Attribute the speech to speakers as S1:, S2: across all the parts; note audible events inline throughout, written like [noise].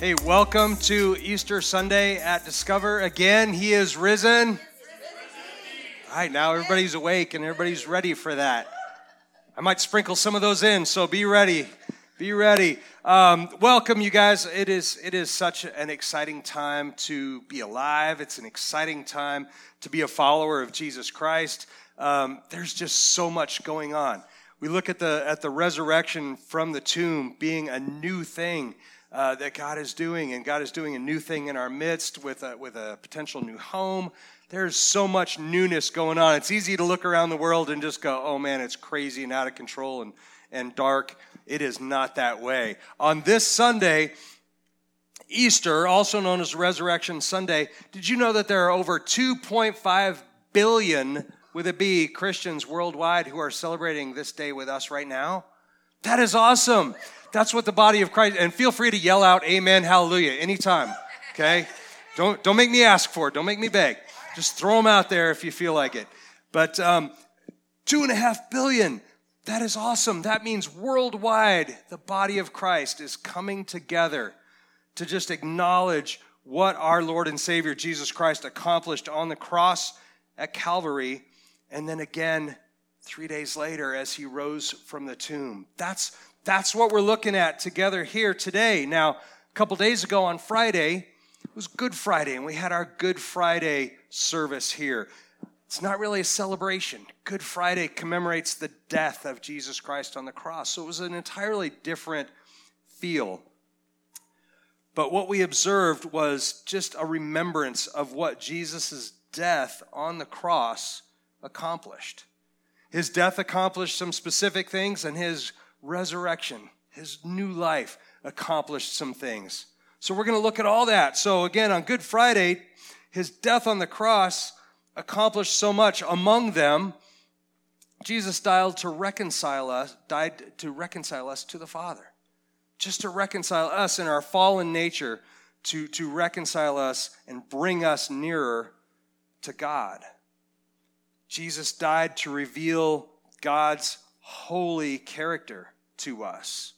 S1: Hey, welcome to Easter Sunday at Discover. Again, He is risen. All right, now everybody's awake and everybody's ready for that. I might sprinkle some of those in, so be ready. Be ready. Um, welcome, you guys. It is it is such an exciting time to be alive. It's an exciting time to be a follower of Jesus Christ. Um, there's just so much going on. We look at the at the resurrection from the tomb being a new thing uh, that God is doing, and God is doing a new thing in our midst with a, with a potential new home. There's so much newness going on. It's easy to look around the world and just go, oh man, it's crazy and out of control and, and dark. It is not that way. On this Sunday, Easter, also known as Resurrection Sunday, did you know that there are over 2.5 billion, with a B, Christians worldwide who are celebrating this day with us right now? That is awesome. That's what the body of Christ, and feel free to yell out amen, hallelujah, anytime, okay? Don't, don't make me ask for it. Don't make me beg. Just throw them out there if you feel like it. But um, two and a half billion, that is awesome. That means worldwide, the body of Christ is coming together to just acknowledge what our Lord and Savior Jesus Christ accomplished on the cross at Calvary, and then again three days later as he rose from the tomb. That's that's what we're looking at together here today. Now, a couple days ago on Friday, it was Good Friday, and we had our Good Friday service here. It's not really a celebration. Good Friday commemorates the death of Jesus Christ on the cross. So it was an entirely different feel. But what we observed was just a remembrance of what Jesus' death on the cross accomplished. His death accomplished some specific things, and his resurrection, his new life accomplished some things. So we're going to look at all that. So again, on Good Friday, his death on the cross accomplished so much. Among them, Jesus died to reconcile us, died to reconcile us to the Father. Just to reconcile us in our fallen nature, to, to reconcile us and bring us nearer to God. Jesus died to reveal God's holy character to us.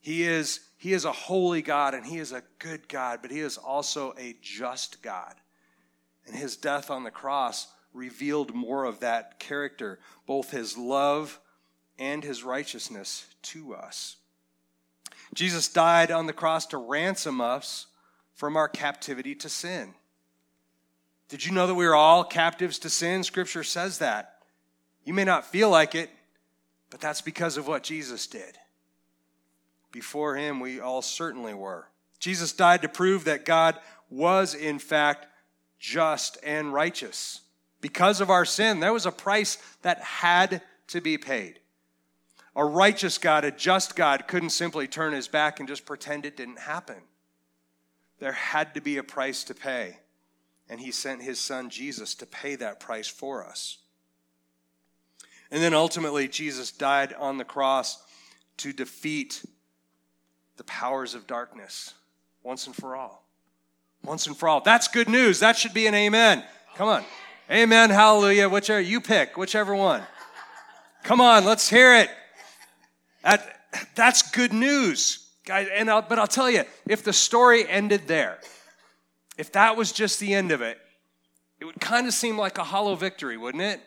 S1: He is, he is a holy God and He is a good God, but He is also a just God. And His death on the cross revealed more of that character, both His love and His righteousness to us. Jesus died on the cross to ransom us from our captivity to sin. Did you know that we are all captives to sin? Scripture says that. You may not feel like it, but that's because of what Jesus did. Before him, we all certainly were. Jesus died to prove that God was, in fact, just and righteous. Because of our sin, there was a price that had to be paid. A righteous God, a just God, couldn't simply turn his back and just pretend it didn't happen. There had to be a price to pay, and he sent his son Jesus to pay that price for us. And then ultimately, Jesus died on the cross to defeat the powers of darkness once and for all. Once and for all. That's good news. That should be an amen. Come on. Amen. Hallelujah. Whichever you pick, whichever one. Come on, let's hear it. That, that's good news. Guys, and I'll, but I'll tell you, if the story ended there, if that was just the end of it, it would kind of seem like a hollow victory, wouldn't it?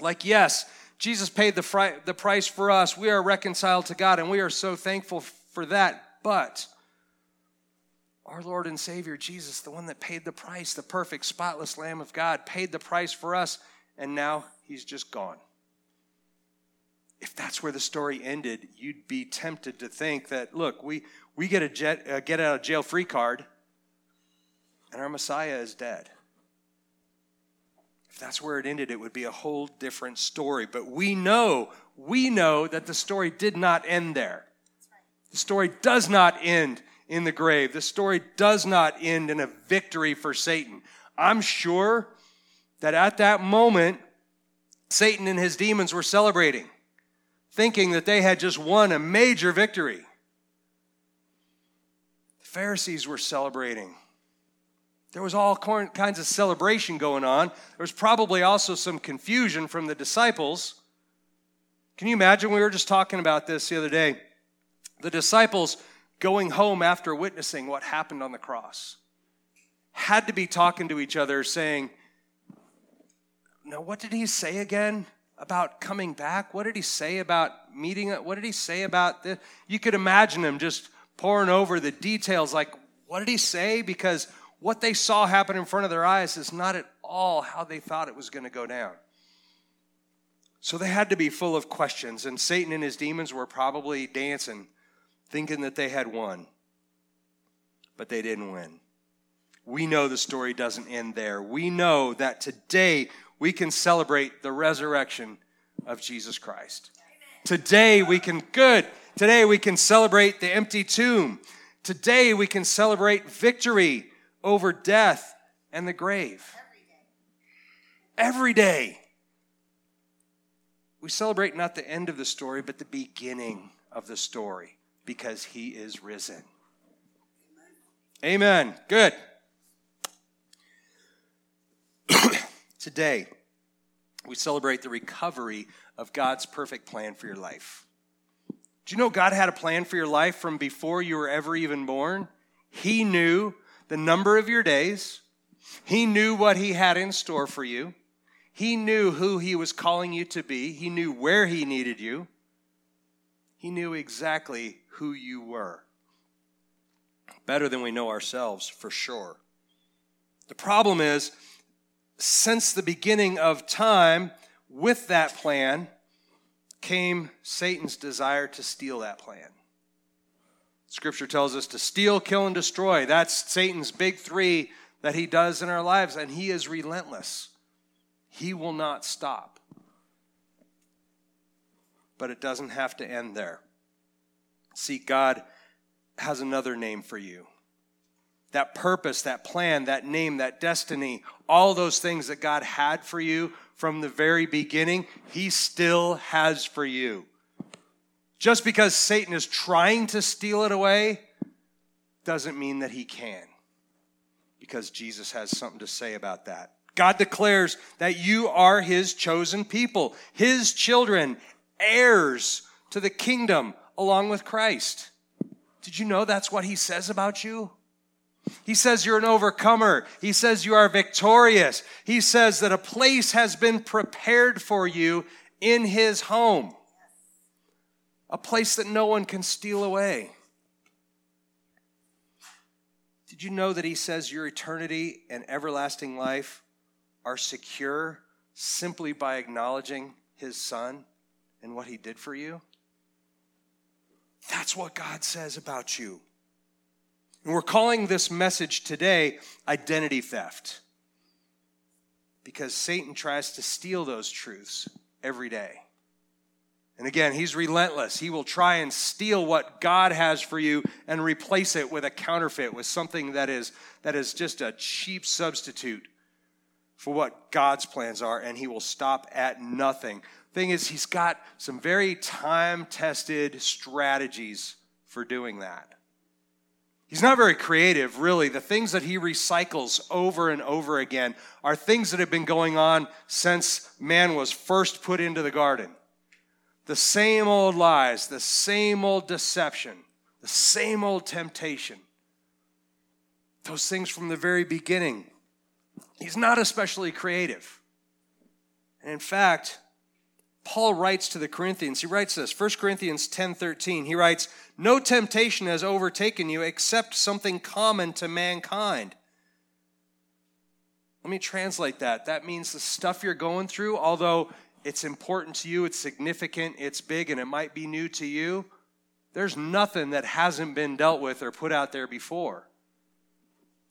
S1: Like, yes, Jesus paid the, fri- the price for us. We are reconciled to God, and we are so thankful for that. But our Lord and Savior, Jesus, the one that paid the price, the perfect, spotless Lamb of God, paid the price for us, and now he's just gone. If that's where the story ended, you'd be tempted to think that, look, we, we get a jet, uh, get out of jail free card, and our Messiah is dead. If that's where it ended, it would be a whole different story. But we know, we know that the story did not end there. The story does not end in the grave. The story does not end in a victory for Satan. I'm sure that at that moment, Satan and his demons were celebrating, thinking that they had just won a major victory. The Pharisees were celebrating there was all kinds of celebration going on. There was probably also some confusion from the disciples. Can you imagine? We were just talking about this the other day. The disciples going home after witnessing what happened on the cross. Had to be talking to each other, saying, Now, what did he say again about coming back? What did he say about meeting? What did he say about this? You could imagine him just poring over the details like, What did he say? Because what they saw happen in front of their eyes is not at all how they thought it was going to go down. So they had to be full of questions, and Satan and his demons were probably dancing, thinking that they had won. But they didn't win. We know the story doesn't end there. We know that today we can celebrate the resurrection of Jesus Christ. Today we can, good, today we can celebrate the empty tomb. Today we can celebrate victory over death and the grave. Every day. We celebrate not the end of the story, but the beginning of the story because he is risen. Amen. Good. [clears throat] Today, we celebrate the recovery of God's perfect plan for your life. Do you know God had a plan for your life from before you were ever even born? He knew the number of your days. He knew what He had in store for you. He knew who He was calling you to be. He knew where He needed you. He knew exactly who you were. Better than we know ourselves, for sure. The problem is, since the beginning of time, with that plan came Satan's desire to steal that plan. Scripture tells us to steal, kill, and destroy. That's Satan's big three that he does in our lives, and he is relentless. He will not stop. But it doesn't have to end there. See, God has another name for you. That purpose, that plan, that name, that destiny, all those things that God had for you from the very beginning, He still has for you. Just because Satan is trying to steal it away doesn't mean that he can, because Jesus has something to say about that. God declares that you are his chosen people, his children, heirs to the kingdom along with Christ. Did you know that's what he says about you? He says you're an overcomer. He says you are victorious. He says that a place has been prepared for you in his home a place that no one can steal away. Did you know that he says your eternity and everlasting life are secure simply by acknowledging his son and what he did for you? That's what God says about you. And we're calling this message today identity theft because Satan tries to steal those truths every day. And again, he's relentless. He will try and steal what God has for you and replace it with a counterfeit, with something that is, that is just a cheap substitute for what God's plans are, and he will stop at nothing. Thing is, he's got some very time tested strategies for doing that. He's not very creative, really. The things that he recycles over and over again are things that have been going on since man was first put into the garden the same old lies, the same old deception, the same old temptation. Those things from the very beginning. He's not especially creative. And in fact, Paul writes to the Corinthians, he writes this, 1 Corinthians 10 13. He writes, No temptation has overtaken you except something common to mankind. Let me translate that. That means the stuff you're going through, although it's important to you, it's significant, it's big, and it might be new to you, there's nothing that hasn't been dealt with or put out there before.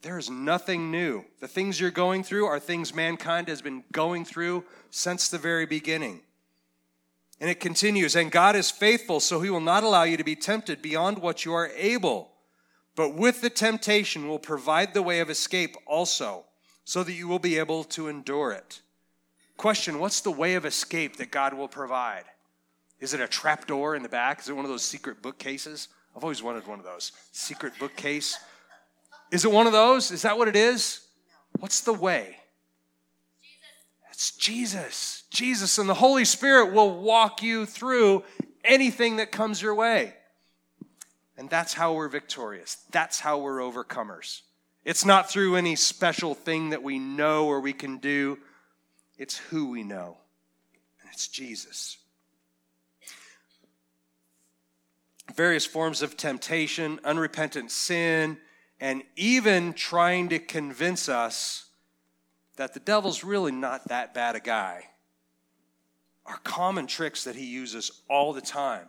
S1: There's nothing new. The things you're going through are things mankind has been going through since the very beginning. And it continues, and God is faithful, so he will not allow you to be tempted beyond what you are able. But with the temptation will provide the way of escape also, so that you will be able to endure it. Question What's the way of escape that God will provide? Is it a trap door in the back? Is it one of those secret bookcases? I've always wanted one of those. Secret bookcase. Is it one of those? Is that what it is? What's the way? It's Jesus. Jesus and the Holy Spirit will walk you through anything that comes your way. And that's how we're victorious. That's how we're overcomers. It's not through any special thing that we know or we can do, it's who we know. And it's Jesus. Various forms of temptation, unrepentant sin, and even trying to convince us that the devil's really not that bad a guy are common tricks that he uses all the time.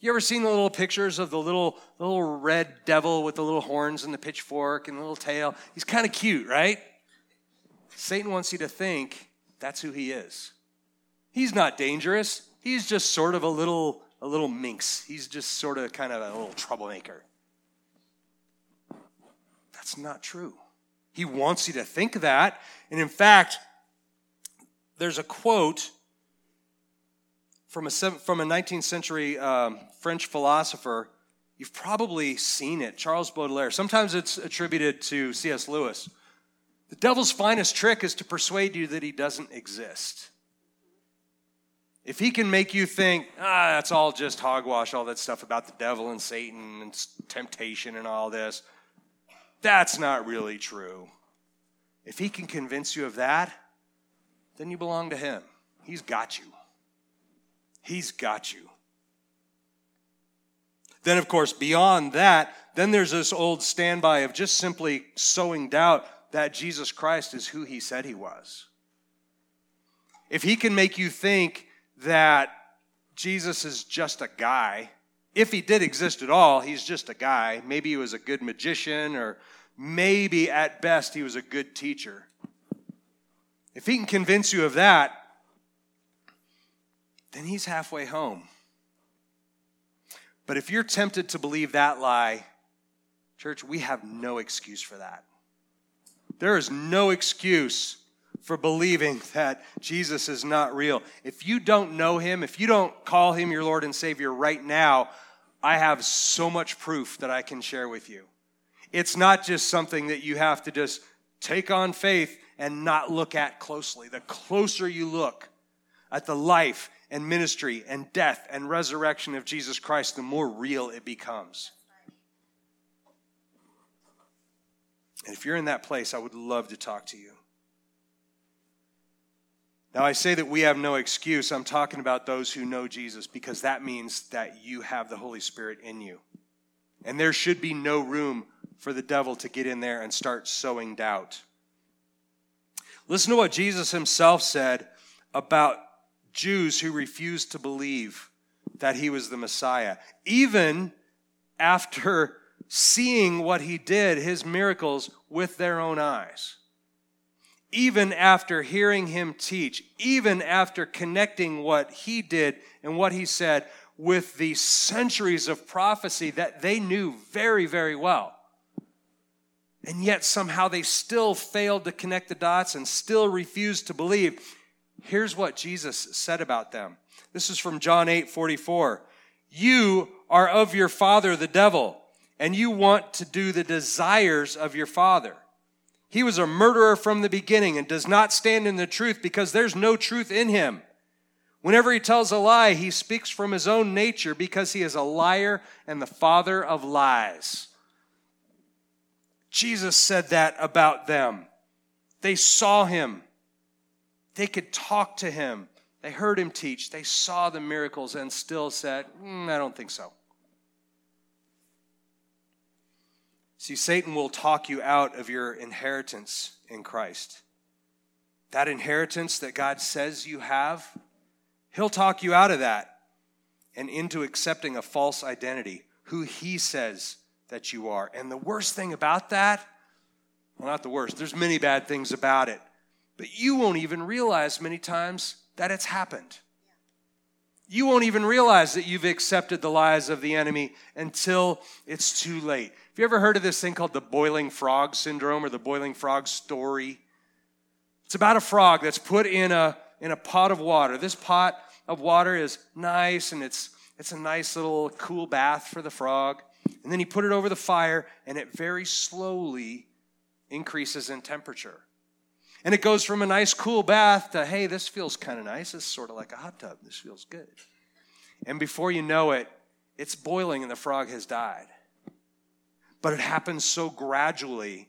S1: You ever seen the little pictures of the little, little red devil with the little horns and the pitchfork and the little tail? He's kind of cute, right? Satan wants you to think that's who he is. He's not dangerous. He's just sort of a little, a little minx. He's just sort of kind of a little troublemaker. That's not true. He wants you to think that. And in fact, there's a quote from a, from a 19th century um, French philosopher. You've probably seen it, Charles Baudelaire. Sometimes it's attributed to C.S. Lewis. The devil's finest trick is to persuade you that he doesn't exist. If he can make you think, ah, that's all just hogwash, all that stuff about the devil and Satan and temptation and all this, that's not really true. If he can convince you of that, then you belong to him. He's got you. He's got you. Then, of course, beyond that, then there's this old standby of just simply sowing doubt that Jesus Christ is who he said he was. If he can make you think that Jesus is just a guy, if he did exist at all, he's just a guy. Maybe he was a good magician, or maybe at best he was a good teacher. If he can convince you of that, then he's halfway home. But if you're tempted to believe that lie, church, we have no excuse for that. There is no excuse for believing that Jesus is not real. If you don't know him, if you don't call him your Lord and Savior right now, I have so much proof that I can share with you. It's not just something that you have to just take on faith and not look at closely. The closer you look at the life and ministry and death and resurrection of Jesus Christ, the more real it becomes. And if you're in that place, I would love to talk to you. Now, I say that we have no excuse. I'm talking about those who know Jesus because that means that you have the Holy Spirit in you. And there should be no room for the devil to get in there and start sowing doubt. Listen to what Jesus himself said about Jews who refused to believe that he was the Messiah. Even after seeing what he did, his miracles, with their own eyes. Even after hearing him teach, even after connecting what he did and what he said with the centuries of prophecy that they knew very, very well. And yet somehow they still failed to connect the dots and still refused to believe. Here's what Jesus said about them. This is from John 8 44. You are of your father, the devil, and you want to do the desires of your father. He was a murderer from the beginning and does not stand in the truth because there's no truth in him. Whenever he tells a lie, he speaks from his own nature because he is a liar and the father of lies. Jesus said that about them. They saw him, they could talk to him. They heard him teach. They saw the miracles and still said, mm, I don't think so. See, Satan will talk you out of your inheritance in Christ. That inheritance that God says you have, he'll talk you out of that and into accepting a false identity, who he says that you are. And the worst thing about that, well, not the worst, there's many bad things about it. But you won't even realize many times that it's happened. You won't even realize that you've accepted the lies of the enemy until it's too late. Have you ever heard of this thing called the boiling frog syndrome or the boiling frog story? It's about a frog that's put in a, in a pot of water. This pot of water is nice and it's, it's a nice little cool bath for the frog. And then you put it over the fire and it very slowly increases in temperature. And it goes from a nice cool bath to, hey, this feels kind of nice. It's sort of like a hot tub. This feels good. And before you know it, it's boiling and the frog has died. But it happens so gradually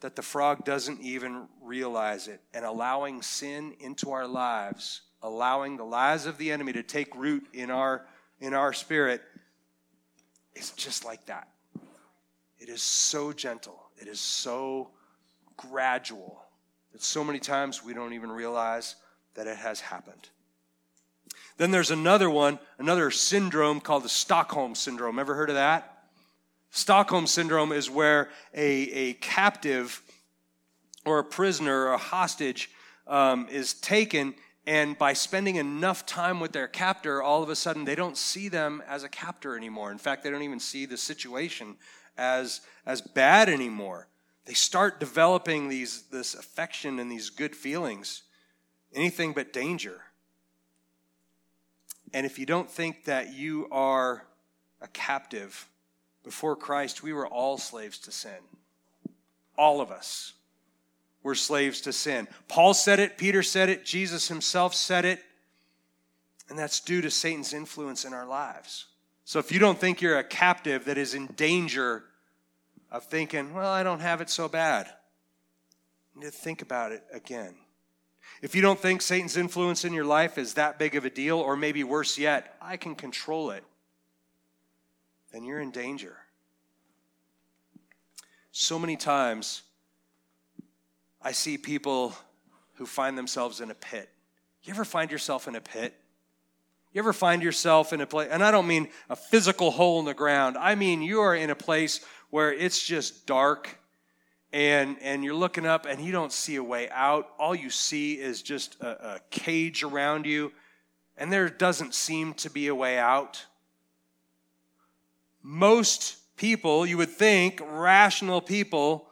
S1: that the frog doesn't even realize it. And allowing sin into our lives, allowing the lies of the enemy to take root in our, in our spirit, is just like that. It is so gentle, it is so gradual that so many times we don't even realize that it has happened. Then there's another one, another syndrome called the Stockholm Syndrome. Ever heard of that? Stockholm Syndrome is where a, a captive or a prisoner or a hostage um, is taken, and by spending enough time with their captor, all of a sudden they don't see them as a captor anymore. In fact, they don't even see the situation as, as bad anymore. They start developing these, this affection and these good feelings, anything but danger. And if you don't think that you are a captive before Christ, we were all slaves to sin. All of us were slaves to sin. Paul said it, Peter said it, Jesus himself said it, and that's due to Satan's influence in our lives. So if you don't think you're a captive that is in danger of thinking, well, I don't have it so bad, you need to think about it again. If you don't think Satan's influence in your life is that big of a deal, or maybe worse yet, I can control it, then you're in danger. So many times, I see people who find themselves in a pit. You ever find yourself in a pit? You ever find yourself in a place, and I don't mean a physical hole in the ground, I mean you are in a place where it's just dark and and you're looking up and you don't see a way out all you see is just a, a, cage around you and there doesn't seem to be a way out most people you would think rational people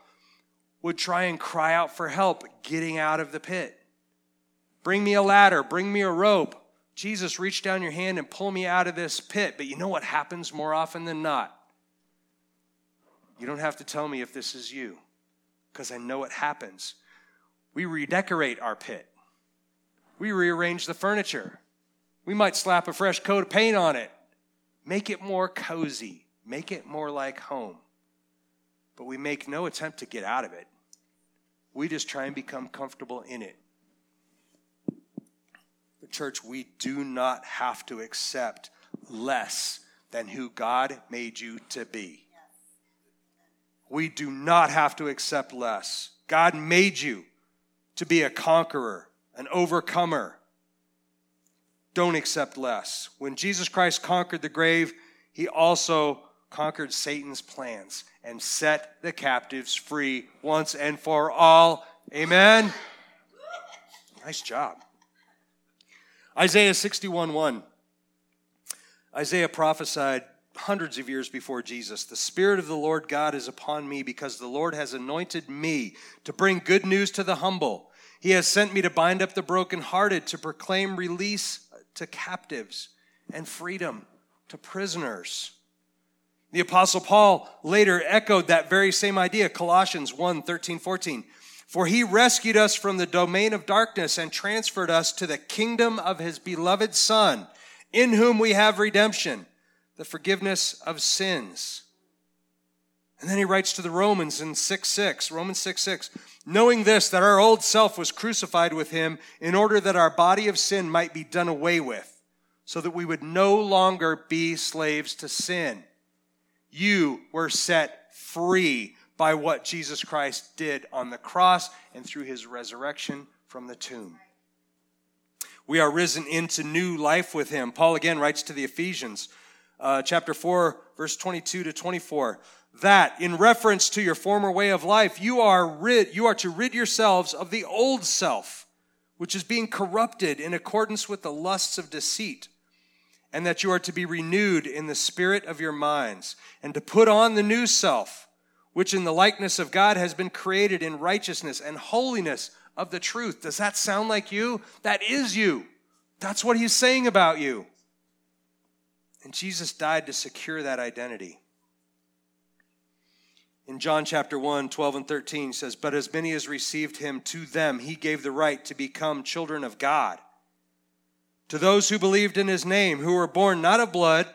S1: would try and cry out for help getting out of the pit. Bring me a ladder bring me a rope. Jesus reach down your hand and pull me out of this pit. But you know what happens more often than not? You don't have to tell me if this is you because I know it happens. We redecorate our pit, we rearrange the furniture. We might slap a fresh coat of paint on it, make it more cozy, make it more like home. But we make no attempt to get out of it. We just try and become comfortable in it. The church, we do not have to accept less than who God made you to be. We do not have to accept less. God made you to be a conqueror, an overcomer. Don't accept less. When Jesus Christ conquered the grave, he also conquered Satan's plans and set the captives free once and for all. Amen. Nice job. Isaiah 61 1. Isaiah prophesied hundreds of years before Jesus. The Spirit of the Lord God is upon me because the Lord has anointed me to bring good news to the humble. He has sent me to bind up the brokenhearted, to proclaim release to captives and freedom to prisoners. The Apostle Paul later echoed that very same idea, Colossians 1 13, 14. For he rescued us from the domain of darkness and transferred us to the kingdom of his beloved Son, in whom we have redemption the forgiveness of sins. And then he writes to the Romans in 6 6, Romans 6 6, knowing this, that our old self was crucified with him in order that our body of sin might be done away with, so that we would no longer be slaves to sin. You were set free by what Jesus Christ did on the cross and through his resurrection from the tomb. We are risen into new life with him. Paul again writes to the Ephesians uh, chapter 4, verse 22 to 24. That, in reference to your former way of life, you are rid, you are to rid yourselves of the old self, which is being corrupted in accordance with the lusts of deceit, and that you are to be renewed in the spirit of your minds, and to put on the new self, which in the likeness of God has been created in righteousness and holiness of the truth. Does that sound like you? That is you. That's what he's saying about you. And Jesus died to secure that identity. In John chapter 1, 12 and 13 says, But as many as received him, to them he gave the right to become children of God. To those who believed in his name, who were born not of blood,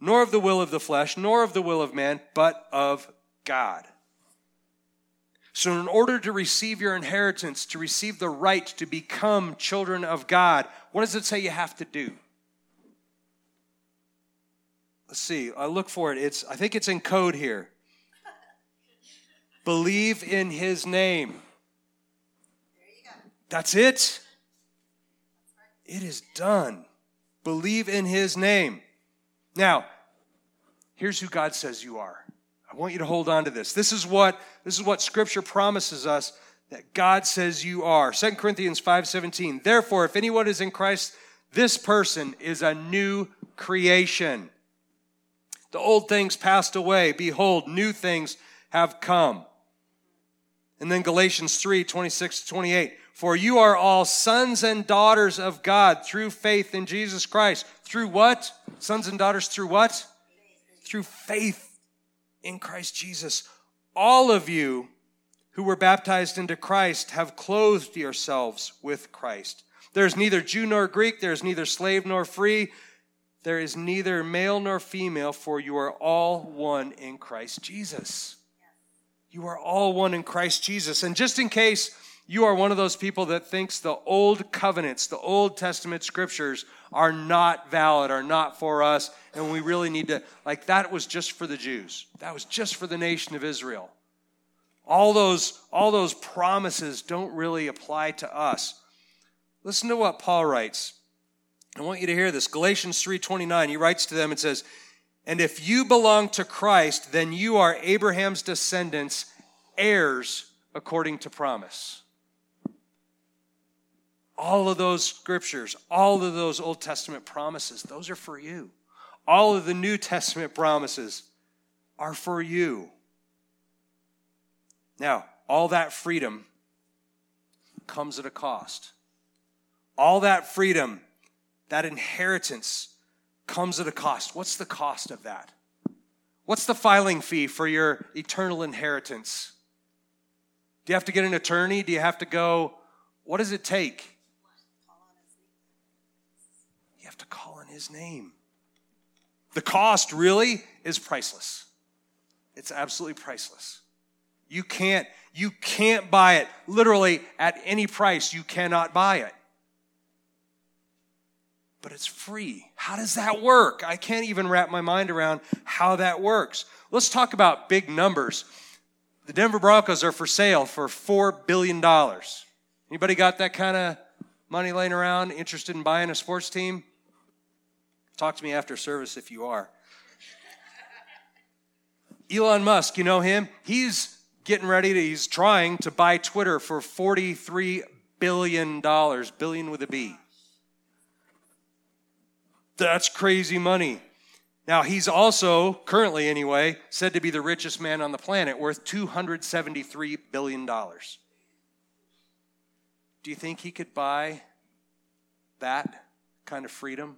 S1: nor of the will of the flesh, nor of the will of man, but of God. So, in order to receive your inheritance, to receive the right to become children of God, what does it say you have to do? Let's see. I look for it. It's I think it's in code here. Believe in his name. That's it. It is done. Believe in his name. Now, here's who God says you are. I want you to hold on to this. This is what this is what scripture promises us that God says you are. 2 Corinthians 5:17. Therefore, if anyone is in Christ, this person is a new creation. The old things passed away. Behold, new things have come. And then Galatians 3 26 28. For you are all sons and daughters of God through faith in Jesus Christ. Through what? Sons and daughters through what? Through faith in Christ Jesus. All of you who were baptized into Christ have clothed yourselves with Christ. There is neither Jew nor Greek, there is neither slave nor free, there is neither male nor female, for you are all one in Christ Jesus. You are all one in Christ Jesus. And just in case you are one of those people that thinks the old covenants, the Old Testament scriptures are not valid, are not for us, and we really need to, like, that was just for the Jews. That was just for the nation of Israel. All those, all those promises don't really apply to us. Listen to what Paul writes. I want you to hear this. Galatians 3:29. He writes to them and says, "And if you belong to Christ, then you are Abraham's descendants, heirs according to promise." All of those scriptures, all of those Old Testament promises, those are for you. All of the New Testament promises are for you. Now, all that freedom comes at a cost. All that freedom that inheritance comes at a cost. What's the cost of that? What's the filing fee for your eternal inheritance? Do you have to get an attorney? Do you have to go? What does it take? You have to call on his name. The cost really is priceless. It's absolutely priceless. You can't you can't buy it literally at any price you cannot buy it but it's free. How does that work? I can't even wrap my mind around how that works. Let's talk about big numbers. The Denver Broncos are for sale for $4 billion. Anybody got that kind of money laying around, interested in buying a sports team? Talk to me after service if you are. Elon Musk, you know him? He's getting ready to, he's trying to buy Twitter for $43 billion, billion with a B. That's crazy money. Now, he's also, currently anyway, said to be the richest man on the planet, worth $273 billion. Do you think he could buy that kind of freedom?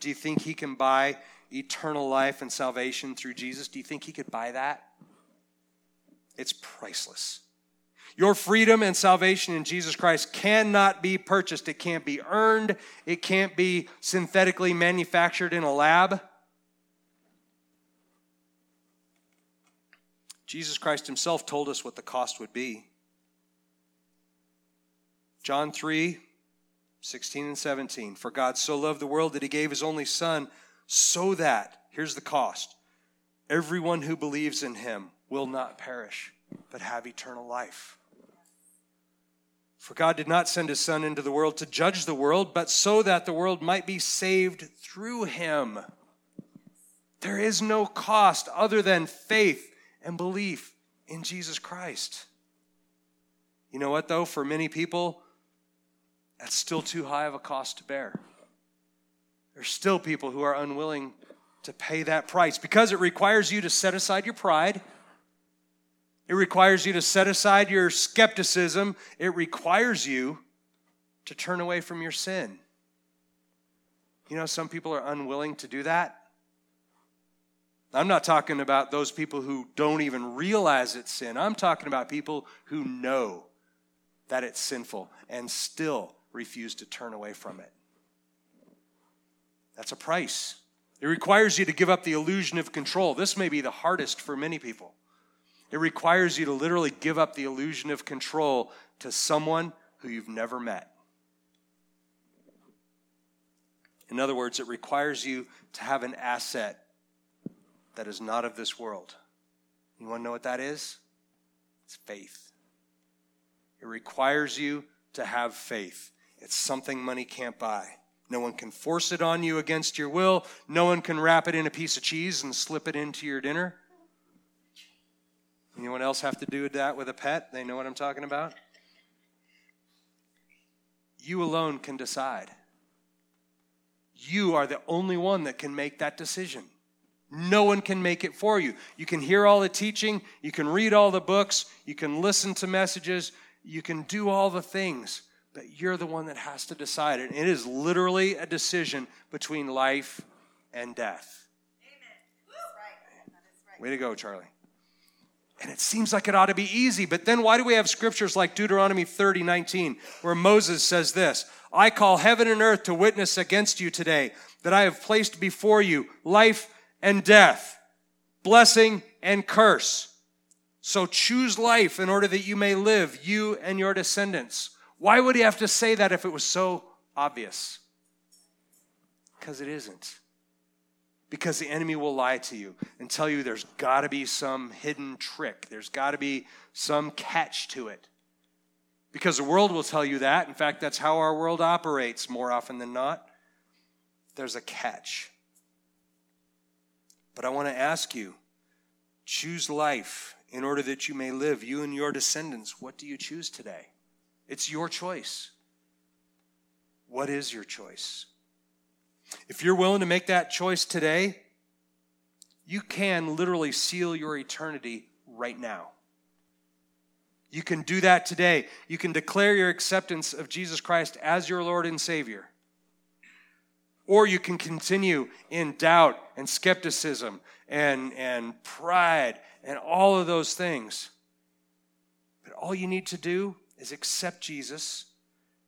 S1: Do you think he can buy eternal life and salvation through Jesus? Do you think he could buy that? It's priceless. Your freedom and salvation in Jesus Christ cannot be purchased. It can't be earned. It can't be synthetically manufactured in a lab. Jesus Christ himself told us what the cost would be. John 3 16 and 17. For God so loved the world that he gave his only Son, so that, here's the cost, everyone who believes in him will not perish, but have eternal life. For God did not send his Son into the world to judge the world, but so that the world might be saved through him. There is no cost other than faith and belief in Jesus Christ. You know what, though? For many people, that's still too high of a cost to bear. There's still people who are unwilling to pay that price because it requires you to set aside your pride it requires you to set aside your skepticism. It requires you to turn away from your sin. You know, some people are unwilling to do that. I'm not talking about those people who don't even realize it's sin. I'm talking about people who know that it's sinful and still refuse to turn away from it. That's a price. It requires you to give up the illusion of control. This may be the hardest for many people. It requires you to literally give up the illusion of control to someone who you've never met. In other words, it requires you to have an asset that is not of this world. You want to know what that is? It's faith. It requires you to have faith. It's something money can't buy. No one can force it on you against your will. No one can wrap it in a piece of cheese and slip it into your dinner. Else have to do that with a pet? They know what I'm talking about? You alone can decide. You are the only one that can make that decision. No one can make it for you. You can hear all the teaching, you can read all the books, you can listen to messages, you can do all the things, but you're the one that has to decide. And it is literally a decision between life and death. Amen. Way to go, Charlie. And it seems like it ought to be easy, but then why do we have scriptures like Deuteronomy 30 19, where Moses says this I call heaven and earth to witness against you today that I have placed before you life and death, blessing and curse. So choose life in order that you may live, you and your descendants. Why would he have to say that if it was so obvious? Because it isn't. Because the enemy will lie to you and tell you there's got to be some hidden trick, there's got to be some catch to it. Because the world will tell you that. In fact, that's how our world operates more often than not. There's a catch. But I want to ask you choose life in order that you may live, you and your descendants. What do you choose today? It's your choice. What is your choice? If you're willing to make that choice today, you can literally seal your eternity right now. You can do that today. You can declare your acceptance of Jesus Christ as your Lord and Savior. Or you can continue in doubt and skepticism and, and pride and all of those things. But all you need to do is accept Jesus,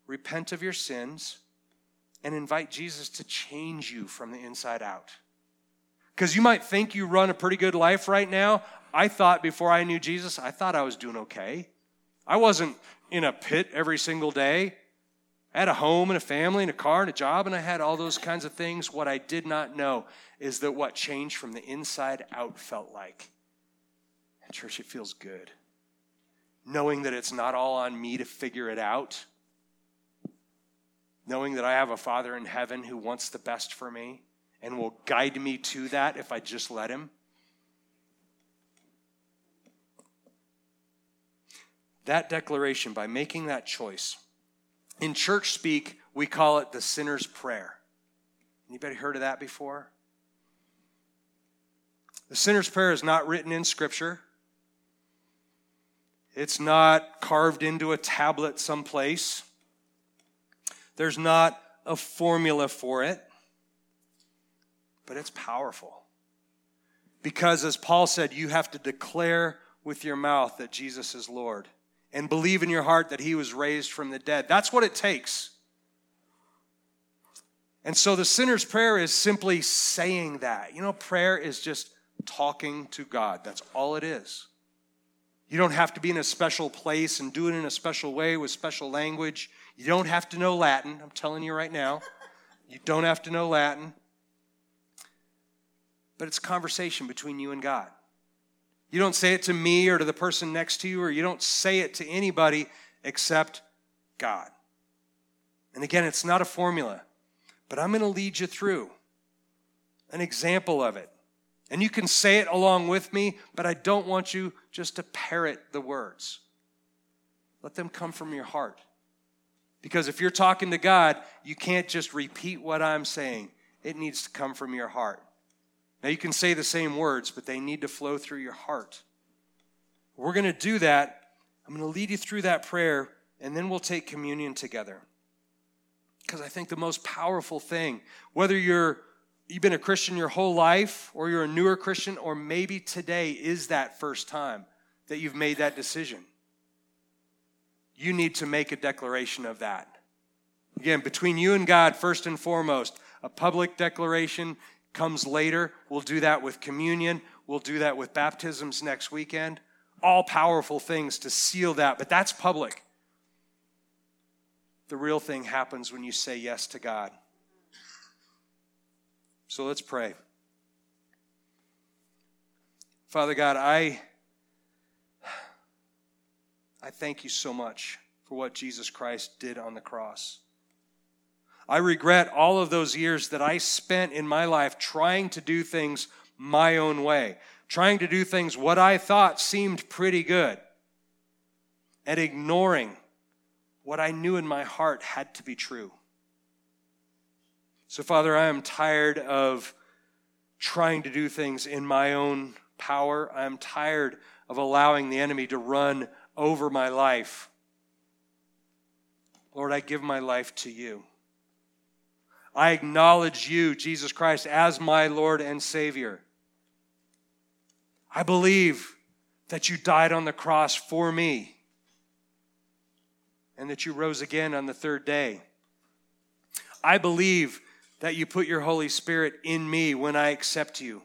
S1: repent of your sins, and invite Jesus to change you from the inside out. Because you might think you run a pretty good life right now. I thought before I knew Jesus, I thought I was doing okay. I wasn't in a pit every single day. I had a home and a family and a car and a job, and I had all those kinds of things. What I did not know is that what changed from the inside out felt like. And, church, it feels good. Knowing that it's not all on me to figure it out. Knowing that I have a Father in heaven who wants the best for me and will guide me to that if I just let Him. That declaration, by making that choice, in church speak, we call it the sinner's prayer. Anybody heard of that before? The sinner's prayer is not written in Scripture. It's not carved into a tablet someplace. There's not a formula for it, but it's powerful. Because, as Paul said, you have to declare with your mouth that Jesus is Lord and believe in your heart that he was raised from the dead. That's what it takes. And so the sinner's prayer is simply saying that. You know, prayer is just talking to God. That's all it is. You don't have to be in a special place and do it in a special way with special language. You don't have to know Latin. I'm telling you right now. You don't have to know Latin. But it's conversation between you and God. You don't say it to me or to the person next to you, or you don't say it to anybody except God. And again, it's not a formula, but I'm going to lead you through an example of it. And you can say it along with me, but I don't want you just to parrot the words. Let them come from your heart. Because if you're talking to God, you can't just repeat what I'm saying, it needs to come from your heart. Now, you can say the same words, but they need to flow through your heart. We're going to do that. I'm going to lead you through that prayer, and then we'll take communion together. Because I think the most powerful thing, whether you're you've been a Christian your whole life, or you're a newer Christian, or maybe today is that first time that you've made that decision. You need to make a declaration of that. Again, between you and God, first and foremost, a public declaration comes later. We'll do that with communion. We'll do that with baptisms next weekend. All powerful things to seal that, but that's public. The real thing happens when you say yes to God. So let's pray. Father God, I, I thank you so much for what Jesus Christ did on the cross. I regret all of those years that I spent in my life trying to do things my own way, trying to do things what I thought seemed pretty good, and ignoring what I knew in my heart had to be true. So, Father, I am tired of trying to do things in my own power. I am tired of allowing the enemy to run over my life. Lord, I give my life to you. I acknowledge you, Jesus Christ, as my Lord and Savior. I believe that you died on the cross for me and that you rose again on the third day. I believe that you put your Holy Spirit in me when I accept you.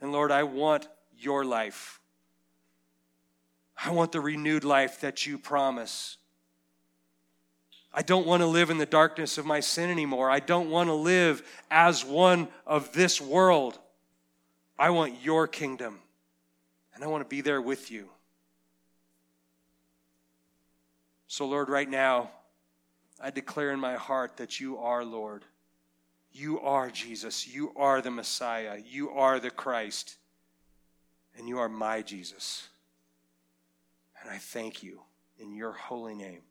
S1: And Lord, I want your life. I want the renewed life that you promise. I don't want to live in the darkness of my sin anymore. I don't want to live as one of this world. I want your kingdom, and I want to be there with you. So, Lord, right now, I declare in my heart that you are Lord. You are Jesus. You are the Messiah. You are the Christ. And you are my Jesus. And I thank you in your holy name.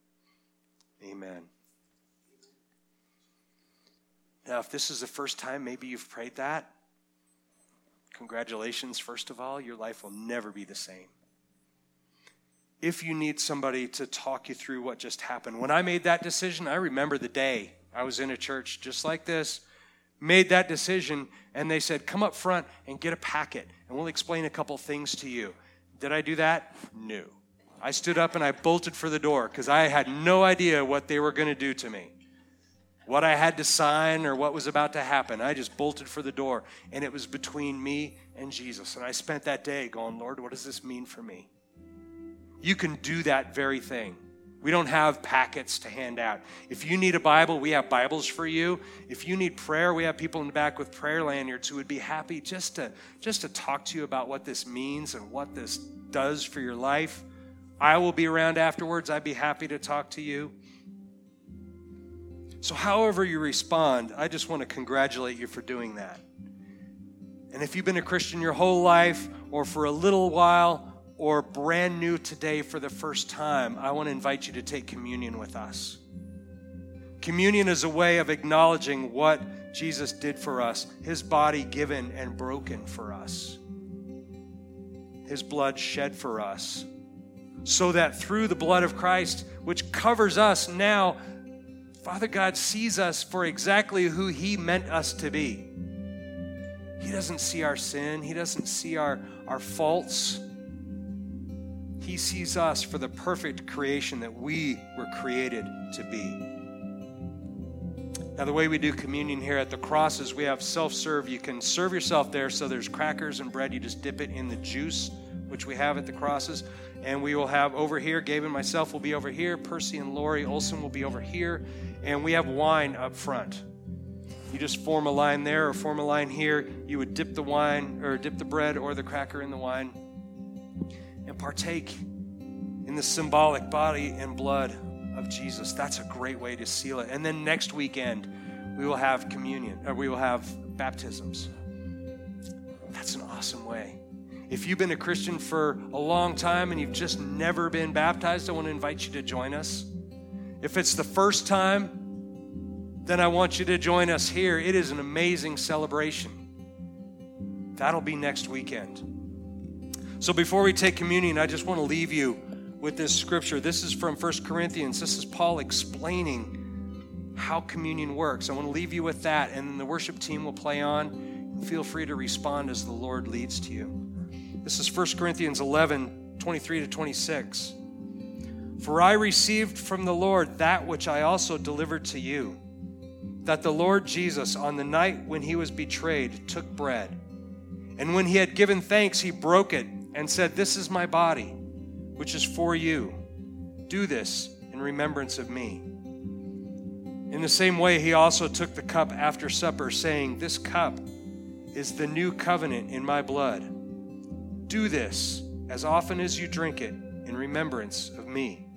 S1: Amen. Now, if this is the first time maybe you've prayed that, congratulations, first of all. Your life will never be the same. If you need somebody to talk you through what just happened, when I made that decision, I remember the day I was in a church just like this, made that decision, and they said, Come up front and get a packet, and we'll explain a couple things to you. Did I do that? No. I stood up and I bolted for the door because I had no idea what they were going to do to me, what I had to sign or what was about to happen. I just bolted for the door, and it was between me and Jesus. And I spent that day going, Lord, what does this mean for me? You can do that very thing. We don't have packets to hand out. If you need a Bible, we have Bibles for you. If you need prayer, we have people in the back with prayer lanyards who would be happy just to just to talk to you about what this means and what this does for your life. I will be around afterwards. I'd be happy to talk to you. So, however you respond, I just want to congratulate you for doing that. And if you've been a Christian your whole life, or for a little while, or brand new today for the first time, I want to invite you to take communion with us. Communion is a way of acknowledging what Jesus did for us, his body given and broken for us, his blood shed for us so that through the blood of Christ, which covers us now, Father God sees us for exactly who He meant us to be. He doesn't see our sin, He doesn't see our, our faults. He sees us for the perfect creation that we were created to be. Now, the way we do communion here at the cross is we have self serve. You can serve yourself there, so there's crackers and bread. You just dip it in the juice, which we have at the crosses and we will have over here, Gabe and myself will be over here, Percy and Lori Olson will be over here, and we have wine up front. You just form a line there or form a line here. You would dip the wine or dip the bread or the cracker in the wine and partake in the symbolic body and blood of Jesus. That's a great way to seal it. And then next weekend, we will have communion, or we will have baptisms. That's an awesome way if you've been a Christian for a long time and you've just never been baptized, I want to invite you to join us. If it's the first time, then I want you to join us here. It is an amazing celebration. That'll be next weekend. So before we take communion, I just want to leave you with this scripture. This is from First Corinthians. This is Paul explaining how communion works. I want to leave you with that, and the worship team will play on. Feel free to respond as the Lord leads to you. This is 1 Corinthians 11 23 to 26. For I received from the Lord that which I also delivered to you that the Lord Jesus, on the night when he was betrayed, took bread. And when he had given thanks, he broke it and said, This is my body, which is for you. Do this in remembrance of me. In the same way, he also took the cup after supper, saying, This cup is the new covenant in my blood. Do this as often as you drink it in remembrance of me.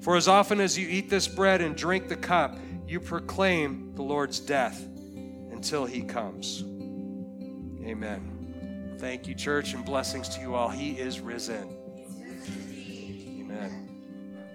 S1: For as often as you eat this bread and drink the cup, you proclaim the Lord's death until he comes. Amen. Thank you, church, and blessings to you all. He is risen. Amen.